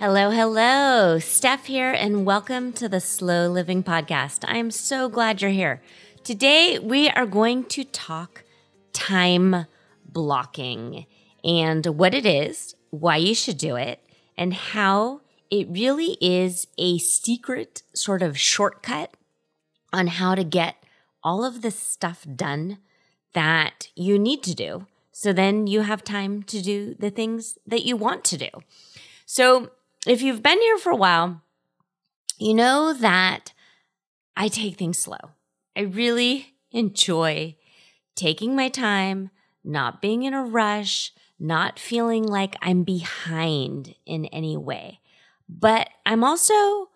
Hello, hello. Steph here, and welcome to the Slow Living Podcast. I'm so glad you're here. Today, we are going to talk time blocking and what it is, why you should do it, and how it really is a secret sort of shortcut on how to get all of the stuff done that you need to do. So then you have time to do the things that you want to do. So, if you've been here for a while, you know that I take things slow. I really enjoy taking my time, not being in a rush, not feeling like I'm behind in any way. But I'm also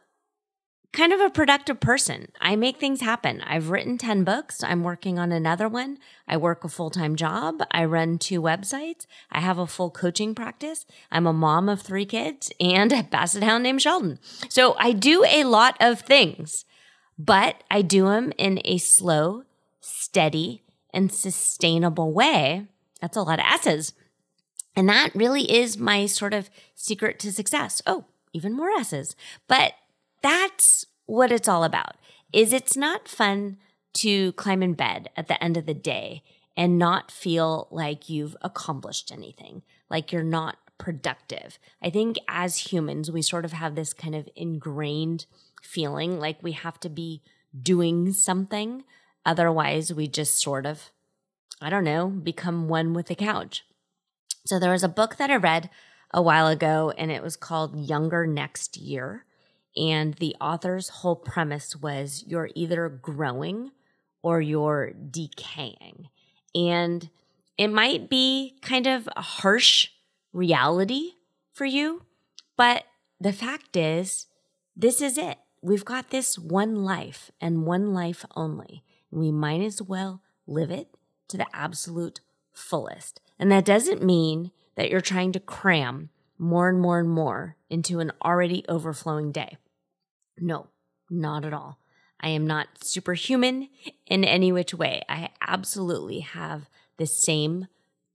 kind of a productive person. I make things happen. I've written 10 books. I'm working on another one. I work a full time job. I run two websites. I have a full coaching practice. I'm a mom of three kids and a basset hound named Sheldon. So I do a lot of things, but I do them in a slow, steady, and sustainable way. That's a lot of S's. And that really is my sort of secret to success. Oh, even more S's. But that's what it's all about. Is it's not fun to climb in bed at the end of the day and not feel like you've accomplished anything, like you're not productive. I think as humans, we sort of have this kind of ingrained feeling like we have to be doing something. Otherwise, we just sort of, I don't know, become one with the couch. So there was a book that I read a while ago, and it was called Younger Next Year. And the author's whole premise was you're either growing or you're decaying. And it might be kind of a harsh reality for you, but the fact is, this is it. We've got this one life and one life only. We might as well live it to the absolute fullest. And that doesn't mean that you're trying to cram more and more and more into an already overflowing day. No, not at all. I am not superhuman in any which way. I absolutely have the same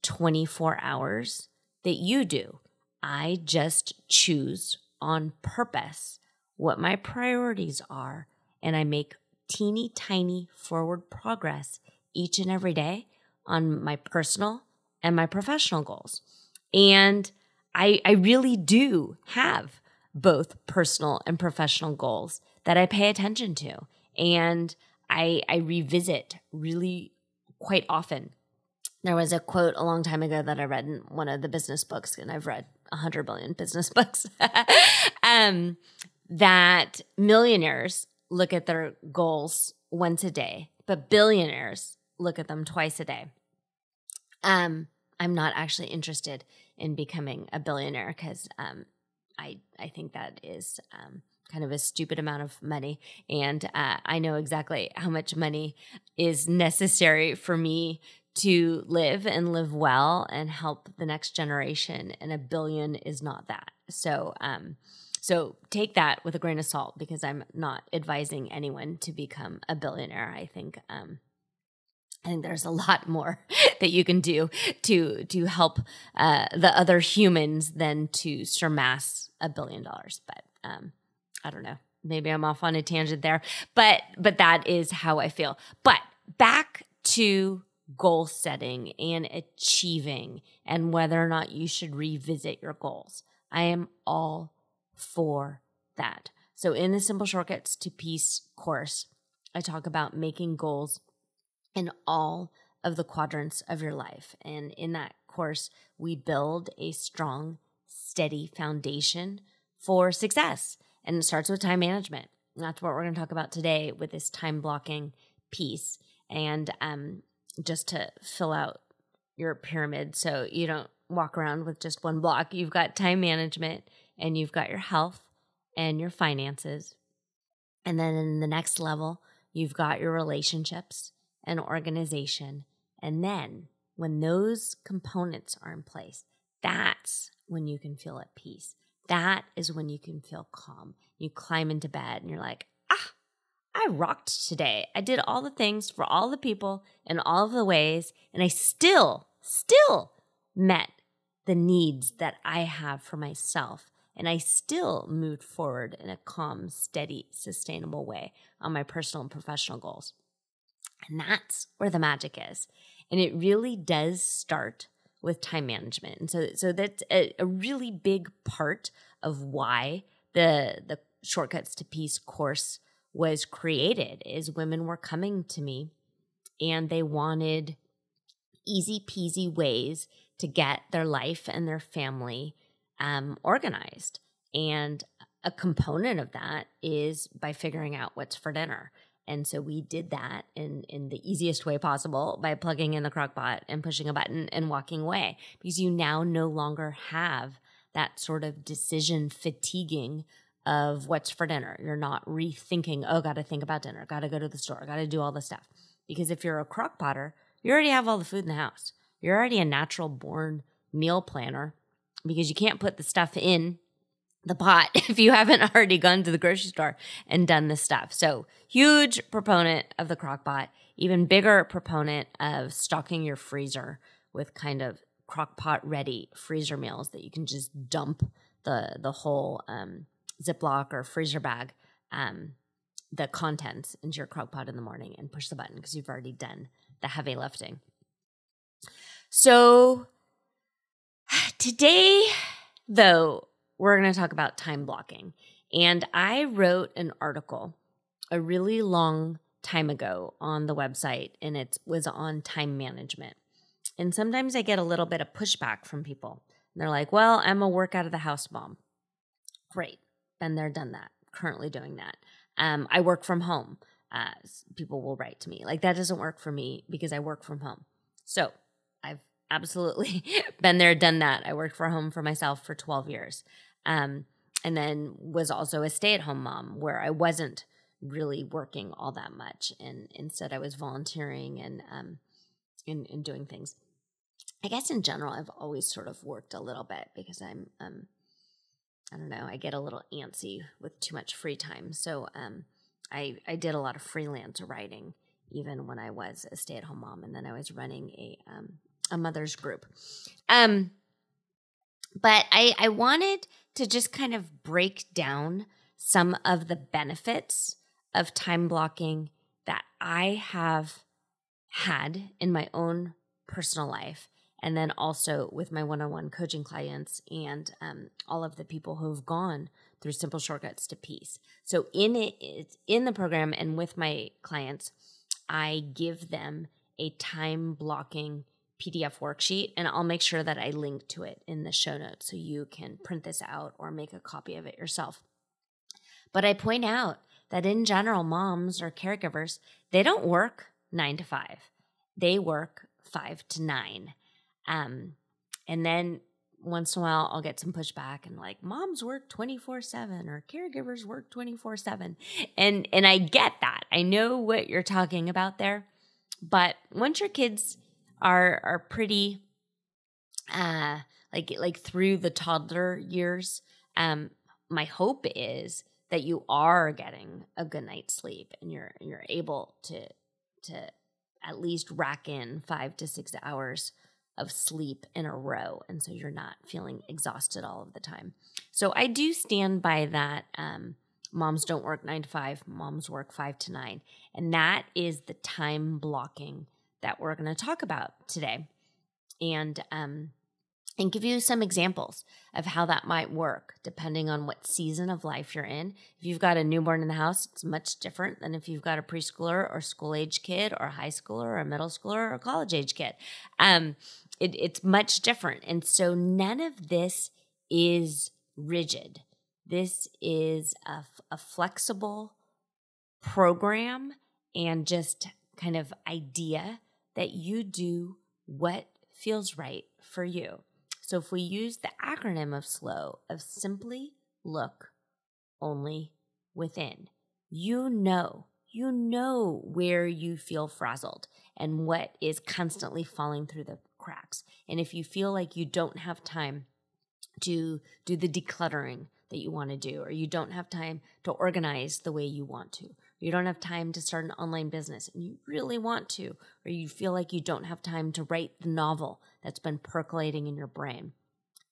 24 hours that you do. I just choose on purpose what my priorities are, and I make teeny tiny forward progress each and every day on my personal and my professional goals. And I, I really do have both personal and professional goals that I pay attention to. And I, I revisit really quite often. There was a quote a long time ago that I read in one of the business books, and I've read a hundred billion business books, um, that millionaires look at their goals once a day, but billionaires look at them twice a day. Um, I'm not actually interested in becoming a billionaire because um, I I think that is um, kind of a stupid amount of money, and uh, I know exactly how much money is necessary for me to live and live well and help the next generation. And a billion is not that. So, um, so take that with a grain of salt because I'm not advising anyone to become a billionaire. I think um, I think there's a lot more that you can do to to help uh, the other humans than to surmass a billion dollars. But um, I don't know. Maybe I'm off on a tangent there, but but that is how I feel. But back to goal setting and achieving, and whether or not you should revisit your goals. I am all for that. So in the Simple Shortcuts to Peace course, I talk about making goals in all of the quadrants of your life. And in that course, we build a strong, steady foundation for success. And it starts with time management. And that's what we're going to talk about today with this time blocking piece. And um, just to fill out your pyramid so you don't walk around with just one block. You've got time management and you've got your health and your finances. And then in the next level, you've got your relationships and organization. And then when those components are in place, that's when you can feel at peace. That is when you can feel calm. You climb into bed and you're like, ah, I rocked today. I did all the things for all the people in all of the ways, and I still, still met the needs that I have for myself. And I still moved forward in a calm, steady, sustainable way on my personal and professional goals. And that's where the magic is. And it really does start with time management. And so, so that's a, a really big part of why the the shortcuts to peace course was created is women were coming to me and they wanted easy peasy ways to get their life and their family um, organized. And a component of that is by figuring out what's for dinner. And so we did that in, in the easiest way possible by plugging in the crock pot and pushing a button and walking away because you now no longer have that sort of decision fatiguing of what's for dinner. You're not rethinking, oh, got to think about dinner, got to go to the store, got to do all this stuff. Because if you're a crock potter, you already have all the food in the house. You're already a natural born meal planner because you can't put the stuff in the pot if you haven't already gone to the grocery store and done this stuff. So, huge proponent of the crock pot, even bigger proponent of stocking your freezer with kind of crock pot ready freezer meals that you can just dump the the whole um, Ziploc or freezer bag, um, the contents into your crock pot in the morning and push the button because you've already done the heavy lifting. So, today, though, we're going to talk about time blocking. And I wrote an article a really long time ago on the website, and it was on time management. And sometimes I get a little bit of pushback from people. And they're like, well, I'm a work out of the house mom. Great. Been there, done that. Currently doing that. Um, I work from home. Uh, people will write to me. Like, that doesn't work for me because I work from home. So I've absolutely been there, done that. I worked for home for myself for 12 years. Um, and then was also a stay at home mom where I wasn't really working all that much. And instead, I was volunteering and, um, and, and doing things. I guess in general, I've always sort of worked a little bit because I'm, um, I don't know, I get a little antsy with too much free time. So um, I, I did a lot of freelance writing even when I was a stay at home mom. And then I was running a, um, a mother's group. Um, but I, I wanted to just kind of break down some of the benefits of time blocking that I have had in my own personal life and then also with my one-on-one coaching clients and um, all of the people who've gone through simple shortcuts to peace. So in it in the program and with my clients i give them a time blocking PDF worksheet, and I'll make sure that I link to it in the show notes so you can print this out or make a copy of it yourself. But I point out that in general, moms or caregivers, they don't work nine to five, they work five to nine. Um, and then once in a while, I'll get some pushback and like, moms work 24 7 or caregivers work 24 7. And, and I get that. I know what you're talking about there. But once your kids are are pretty uh like like through the toddler years um my hope is that you are getting a good night's sleep and you're you're able to to at least rack in 5 to 6 hours of sleep in a row and so you're not feeling exhausted all of the time. So I do stand by that um moms don't work 9 to 5, moms work 5 to 9 and that is the time blocking that we're going to talk about today and um, and give you some examples of how that might work depending on what season of life you're in. If you've got a newborn in the house, it's much different than if you've got a preschooler or school age kid or a high schooler or a middle schooler or college age kid. Um, it, it's much different. And so none of this is rigid. This is a, a flexible program and just kind of idea that you do what feels right for you. So if we use the acronym of SLOW, of simply look only within, you know, you know where you feel frazzled and what is constantly falling through the cracks. And if you feel like you don't have time to do the decluttering that you want to do, or you don't have time to organize the way you want to, you don't have time to start an online business and you really want to, or you feel like you don't have time to write the novel that's been percolating in your brain,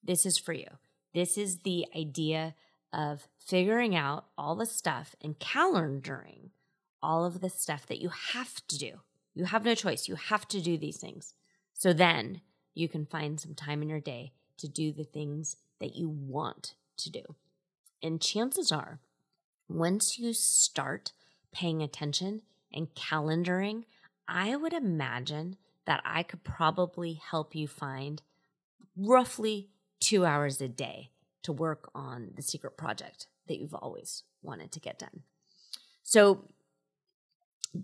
this is for you. This is the idea of figuring out all the stuff and calendaring all of the stuff that you have to do. You have no choice. You have to do these things. So then you can find some time in your day to do the things that you want to do. And chances are, once you start paying attention and calendaring, I would imagine that I could probably help you find roughly two hours a day to work on the secret project that you've always wanted to get done. So,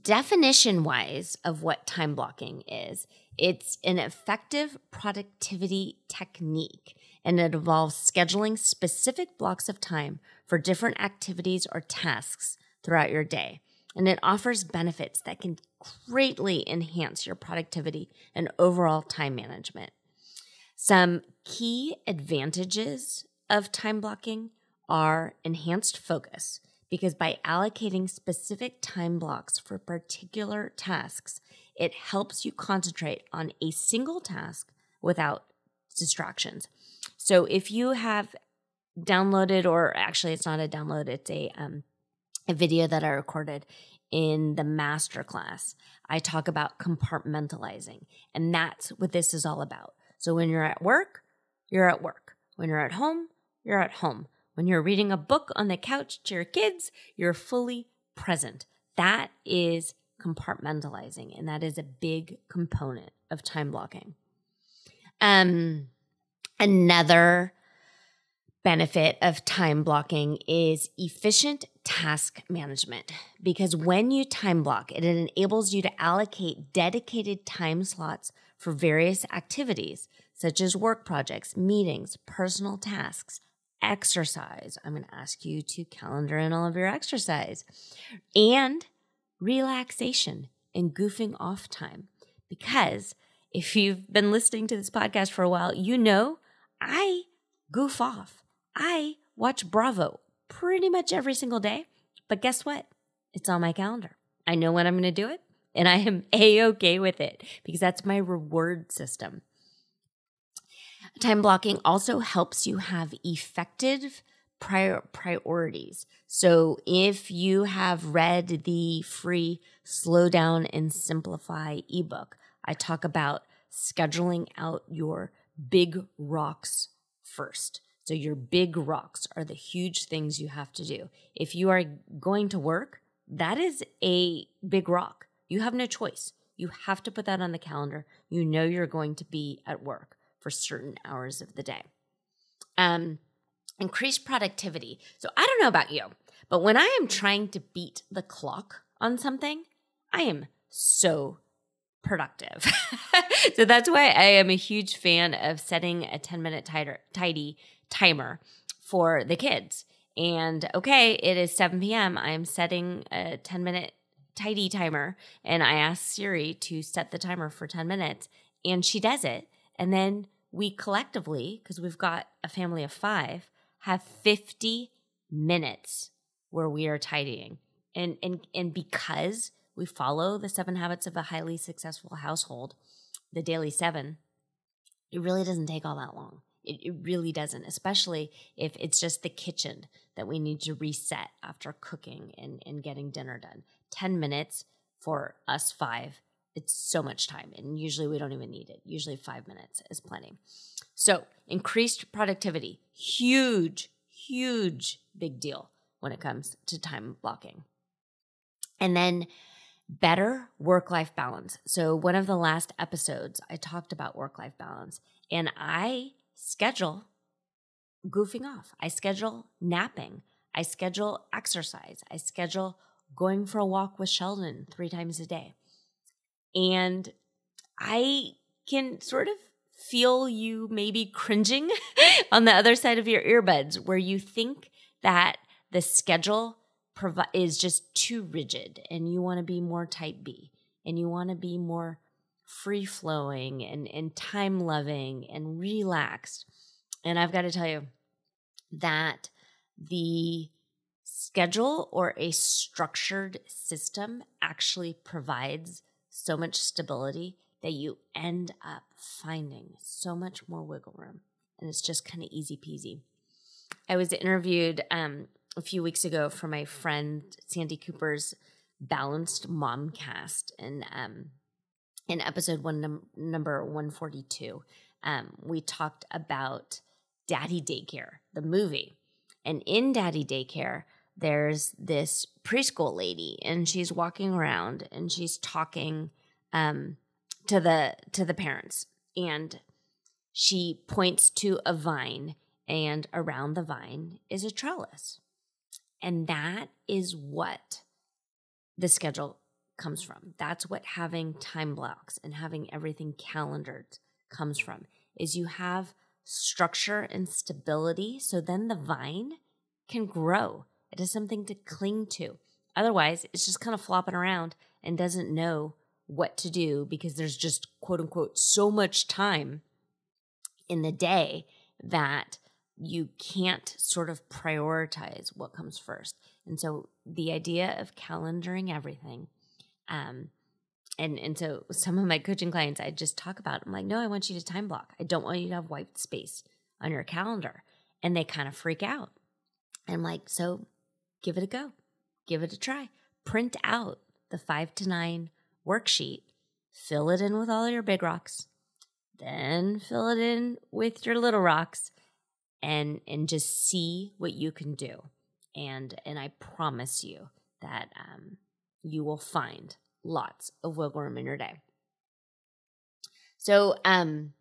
definition wise of what time blocking is, it's an effective productivity technique and it involves scheduling specific blocks of time for different activities or tasks throughout your day. And it offers benefits that can greatly enhance your productivity and overall time management. Some key advantages of time blocking are enhanced focus, because by allocating specific time blocks for particular tasks, it helps you concentrate on a single task without distractions. So if you have downloaded, or actually, it's not a download, it's a um, a video that I recorded in the masterclass. I talk about compartmentalizing, and that's what this is all about. So when you're at work, you're at work. When you're at home, you're at home. When you're reading a book on the couch to your kids, you're fully present. That is compartmentalizing, and that is a big component of time blocking. Um, another benefit of time blocking is efficient task management because when you time block, it enables you to allocate dedicated time slots for various activities such as work projects, meetings, personal tasks, exercise. I'm going to ask you to calendar in all of your exercise and relaxation and goofing off time. Because if you've been listening to this podcast for a while, you know I goof off. I watch Bravo pretty much every single day. But guess what? It's on my calendar. I know when I'm going to do it, and I am a okay with it because that's my reward system. Time blocking also helps you have effective prior priorities. So if you have read the free Slow Down and Simplify ebook, I talk about scheduling out your big rocks first. So, your big rocks are the huge things you have to do. If you are going to work, that is a big rock. You have no choice. You have to put that on the calendar. You know you're going to be at work for certain hours of the day. Um, increased productivity. So, I don't know about you, but when I am trying to beat the clock on something, I am so productive. so that's why I am a huge fan of setting a 10 minute tidy timer for the kids. And okay, it is 7 p.m. I'm setting a 10 minute tidy timer. And I ask Siri to set the timer for 10 minutes. And she does it. And then we collectively, because we've got a family of five, have 50 minutes where we are tidying. And, and, and because we follow the seven habits of a highly successful household, the daily seven, it really doesn't take all that long. It, it really doesn't, especially if it's just the kitchen that we need to reset after cooking and, and getting dinner done. 10 minutes for us five, it's so much time. And usually we don't even need it. Usually five minutes is plenty. So, increased productivity, huge, huge, big deal when it comes to time blocking. And then better work life balance. So, one of the last episodes, I talked about work life balance, and I schedule goofing off. I schedule napping. I schedule exercise. I schedule going for a walk with Sheldon three times a day. And I can sort of feel you maybe cringing on the other side of your earbuds where you think that the schedule is just too rigid and you want to be more type B and you want to be more free flowing and, and time loving and relaxed. And I've got to tell you that the schedule or a structured system actually provides so much stability that you end up finding so much more wiggle room. And it's just kind of easy peasy. I was interviewed um, a few weeks ago for my friend Sandy Cooper's Balanced Momcast. And um, in episode one, num- number 142, um, we talked about Daddy Daycare, the movie. And in Daddy Daycare, there's this preschool lady, and she's walking around and she's talking um, to the to the parents, and she points to a vine, and around the vine is a trellis, and that is what the schedule comes mm-hmm. from. That's what having time blocks and having everything calendared comes from. Is you have structure and stability. So then the vine can grow. It has something to cling to. Otherwise, it's just kind of flopping around and doesn't know what to do because there's just quote unquote so much time in the day that you can't sort of prioritize what comes first. And so the idea of calendaring everything, um, and and so some of my coaching clients I just talk about, I'm like, no, I want you to time block. I don't want you to have white space on your calendar. And they kind of freak out. I'm like, so give it a go. Give it a try. Print out the five to nine worksheet, fill it in with all your big rocks, then fill it in with your little rocks and and just see what you can do. And and I promise you that um, you will find lots of wiggle room in your day. So, um,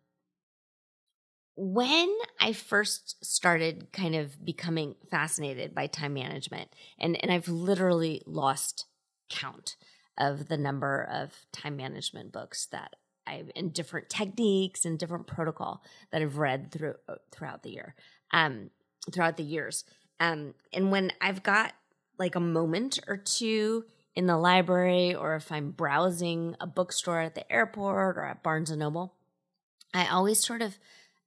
when I first started kind of becoming fascinated by time management, and, and I've literally lost count of the number of time management books that I've in different techniques and different protocol that I've read through throughout the year, um, throughout the years. Um, and when I've got like a moment or two in the library or if I'm browsing a bookstore at the airport or at Barnes and Noble, I always sort of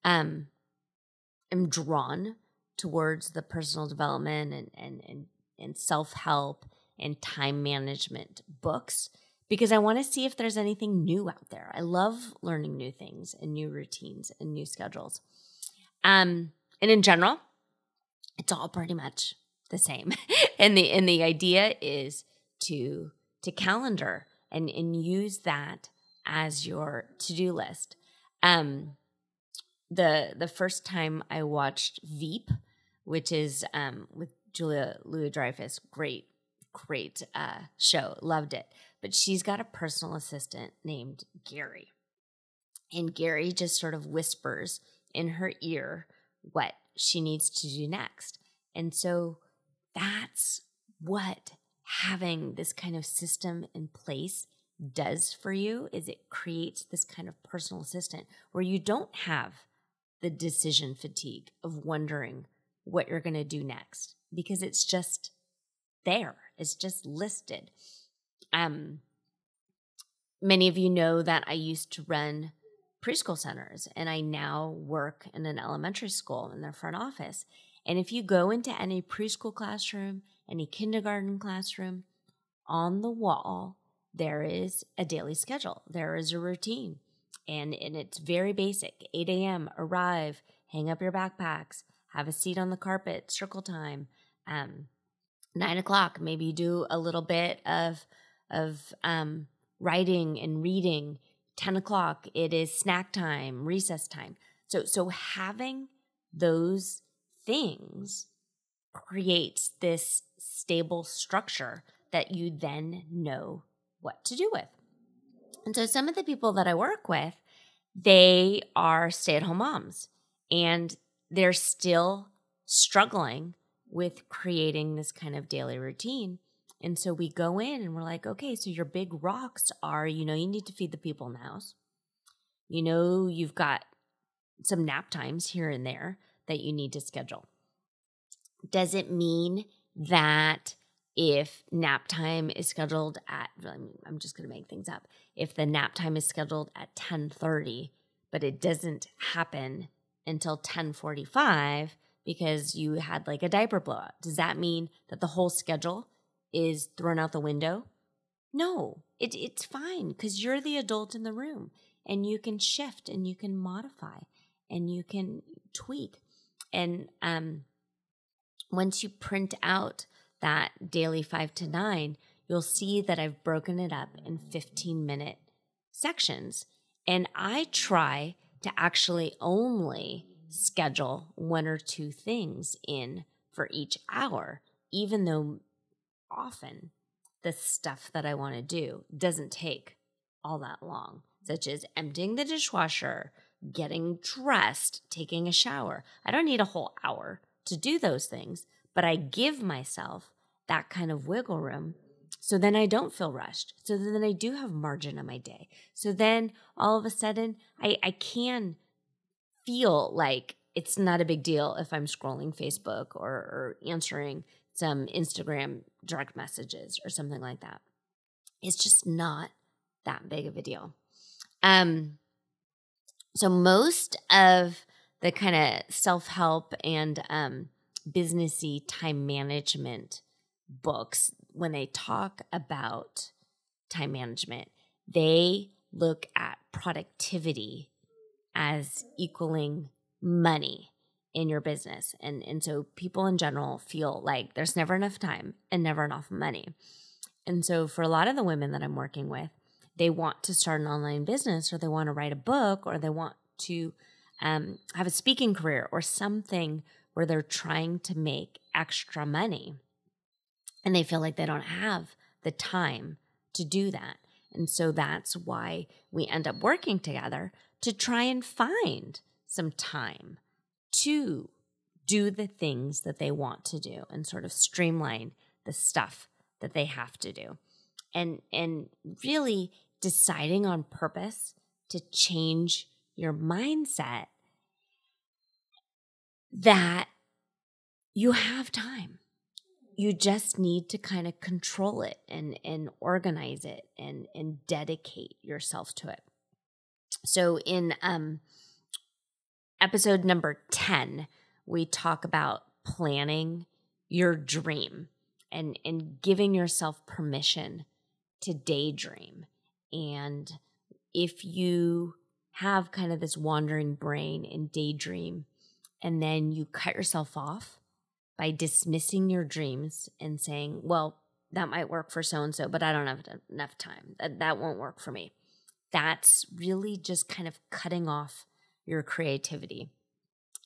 um, am drawn towards the personal development and and and, and self help and time management books because I want to see if there's anything new out there. I love learning new things and new routines and new schedules. Um, and in general, it's all pretty much the same. and the and the idea is to to calendar and and use that as your to-do list. Um the the first time I watched Veep, which is um with Julia Louis Dreyfus, great, great uh show. Loved it. But she's got a personal assistant named Gary. And Gary just sort of whispers in her ear what she needs to do next. And so that's what having this kind of system in place does for you is it creates this kind of personal assistant where you don't have the decision fatigue of wondering what you're going to do next because it's just there it's just listed. Um many of you know that i used to run preschool centers and i now work in an elementary school in their front office and if you go into any preschool classroom any kindergarten classroom, on the wall, there is a daily schedule, there is a routine. And, and it's very basic 8 a.m., arrive, hang up your backpacks, have a seat on the carpet, circle time. Um, nine o'clock, maybe do a little bit of, of um, writing and reading. 10 o'clock, it is snack time, recess time. So, so having those things creates this stable structure that you then know what to do with. And so some of the people that I work with, they are stay at home moms and they're still struggling with creating this kind of daily routine. And so we go in and we're like, okay, so your big rocks are, you know, you need to feed the people in the house. You know, you've got some nap times here and there that you need to schedule. Does it mean that if nap time is scheduled at I'm just going to make things up. If the nap time is scheduled at 10:30 but it doesn't happen until 10:45 because you had like a diaper blowout, does that mean that the whole schedule is thrown out the window? No, it, it's fine because you're the adult in the room and you can shift and you can modify and you can tweak. And um, once you print out that daily five to nine, you'll see that I've broken it up in 15 minute sections. And I try to actually only schedule one or two things in for each hour, even though often the stuff that I want to do doesn't take all that long, such as emptying the dishwasher, getting dressed, taking a shower. I don't need a whole hour to do those things, but I give myself that kind of wiggle room. So then I don't feel rushed. So then I do have margin in my day. So then all of a sudden I, I can feel like it's not a big deal if I'm scrolling Facebook or, or answering some Instagram direct messages or something like that. It's just not that big of a deal. Um, so most of the kind of self help and um, businessy time management books, when they talk about time management, they look at productivity as equaling money in your business. And, and so people in general feel like there's never enough time and never enough money. And so for a lot of the women that I'm working with, they want to start an online business or they want to write a book or they want to um, have a speaking career or something where they're trying to make extra money. And they feel like they don't have the time to do that. And so that's why we end up working together to try and find some time to do the things that they want to do and sort of streamline the stuff that they have to do. And and really deciding on purpose to change your mindset that you have time. You just need to kind of control it and, and organize it and, and dedicate yourself to it. So in um, episode number 10, we talk about planning your dream and, and giving yourself permission to daydream. And if you have kind of this wandering brain and daydream, and then you cut yourself off by dismissing your dreams and saying, well, that might work for so and so, but I don't have enough time. That, that won't work for me. That's really just kind of cutting off your creativity.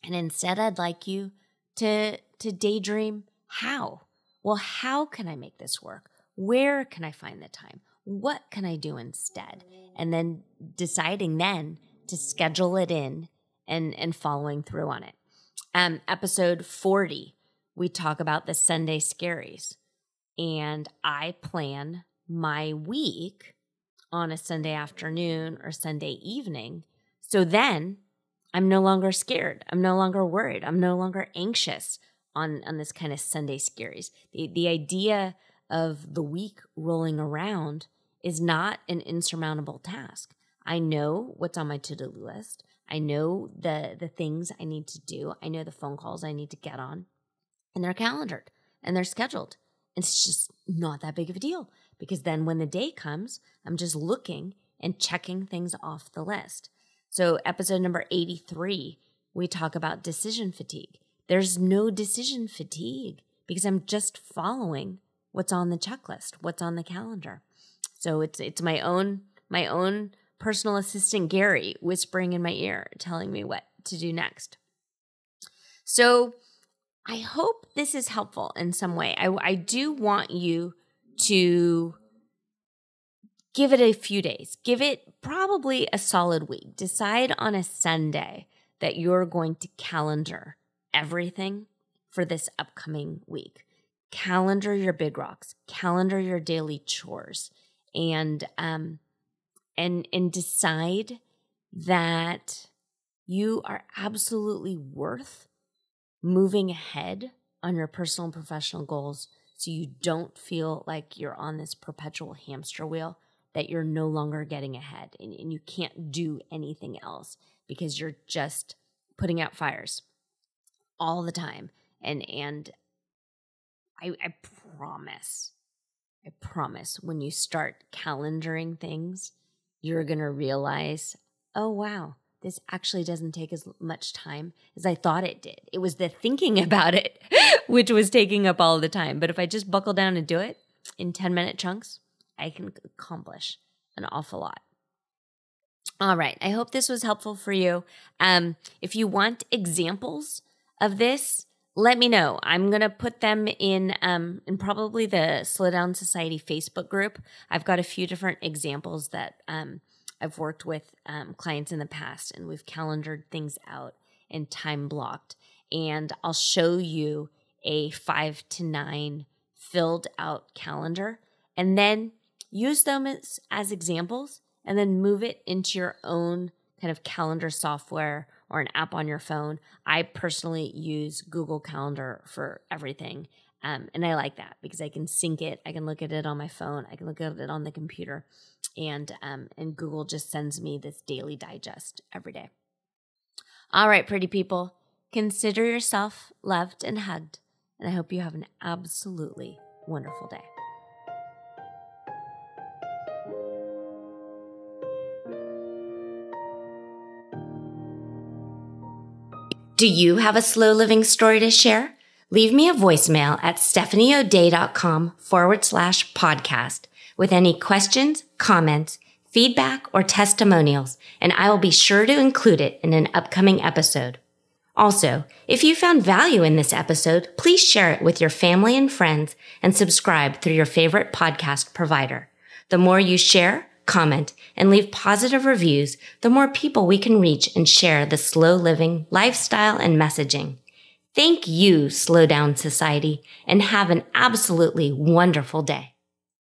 And instead, I'd like you to, to daydream how? Well, how can I make this work? Where can I find the time? What can I do instead? And then deciding then to schedule it in and, and following through on it. Um, episode 40, we talk about the Sunday scaries. And I plan my week on a Sunday afternoon or Sunday evening. So then I'm no longer scared. I'm no longer worried. I'm no longer anxious on, on this kind of Sunday scaries. The, the idea of the week rolling around is not an insurmountable task. I know what's on my to-do list. I know the the things I need to do. I know the phone calls I need to get on. And they're calendared and they're scheduled. It's just not that big of a deal because then when the day comes, I'm just looking and checking things off the list. So, episode number 83, we talk about decision fatigue. There's no decision fatigue because I'm just following what's on the checklist, what's on the calendar. So it's it's my own my own personal assistant Gary whispering in my ear telling me what to do next. So I hope this is helpful in some way. I, I do want you to give it a few days. Give it probably a solid week. Decide on a Sunday that you're going to calendar everything for this upcoming week. Calendar your big rocks, calendar your daily chores, and um, and and decide that you are absolutely worth moving ahead on your personal and professional goals so you don't feel like you're on this perpetual hamster wheel that you're no longer getting ahead and, and you can't do anything else because you're just putting out fires all the time. And and I, I promise i promise when you start calendaring things you're gonna realize oh wow this actually doesn't take as much time as I thought it did. It was the thinking about it which was taking up all the time. But if I just buckle down and do it in 10 minute chunks, I can accomplish an awful lot. All right. I hope this was helpful for you. Um, if you want examples of this, let me know. I'm gonna put them in um, in probably the Slow Down Society Facebook group. I've got a few different examples that um, I've worked with um, clients in the past, and we've calendared things out and time blocked. And I'll show you a five to nine filled out calendar, and then use them as, as examples, and then move it into your own kind of calendar software or an app on your phone. I personally use Google Calendar for everything. Um, and I like that because I can sync it. I can look at it on my phone. I can look at it on the computer, and um, and Google just sends me this daily digest every day. All right, pretty people, consider yourself loved and hugged, and I hope you have an absolutely wonderful day. Do you have a slow living story to share? Leave me a voicemail at stephanieodea.com forward slash podcast with any questions, comments, feedback, or testimonials, and I will be sure to include it in an upcoming episode. Also, if you found value in this episode, please share it with your family and friends and subscribe through your favorite podcast provider. The more you share, comment, and leave positive reviews, the more people we can reach and share the slow living lifestyle and messaging. Thank you, Slow Down Society, and have an absolutely wonderful day.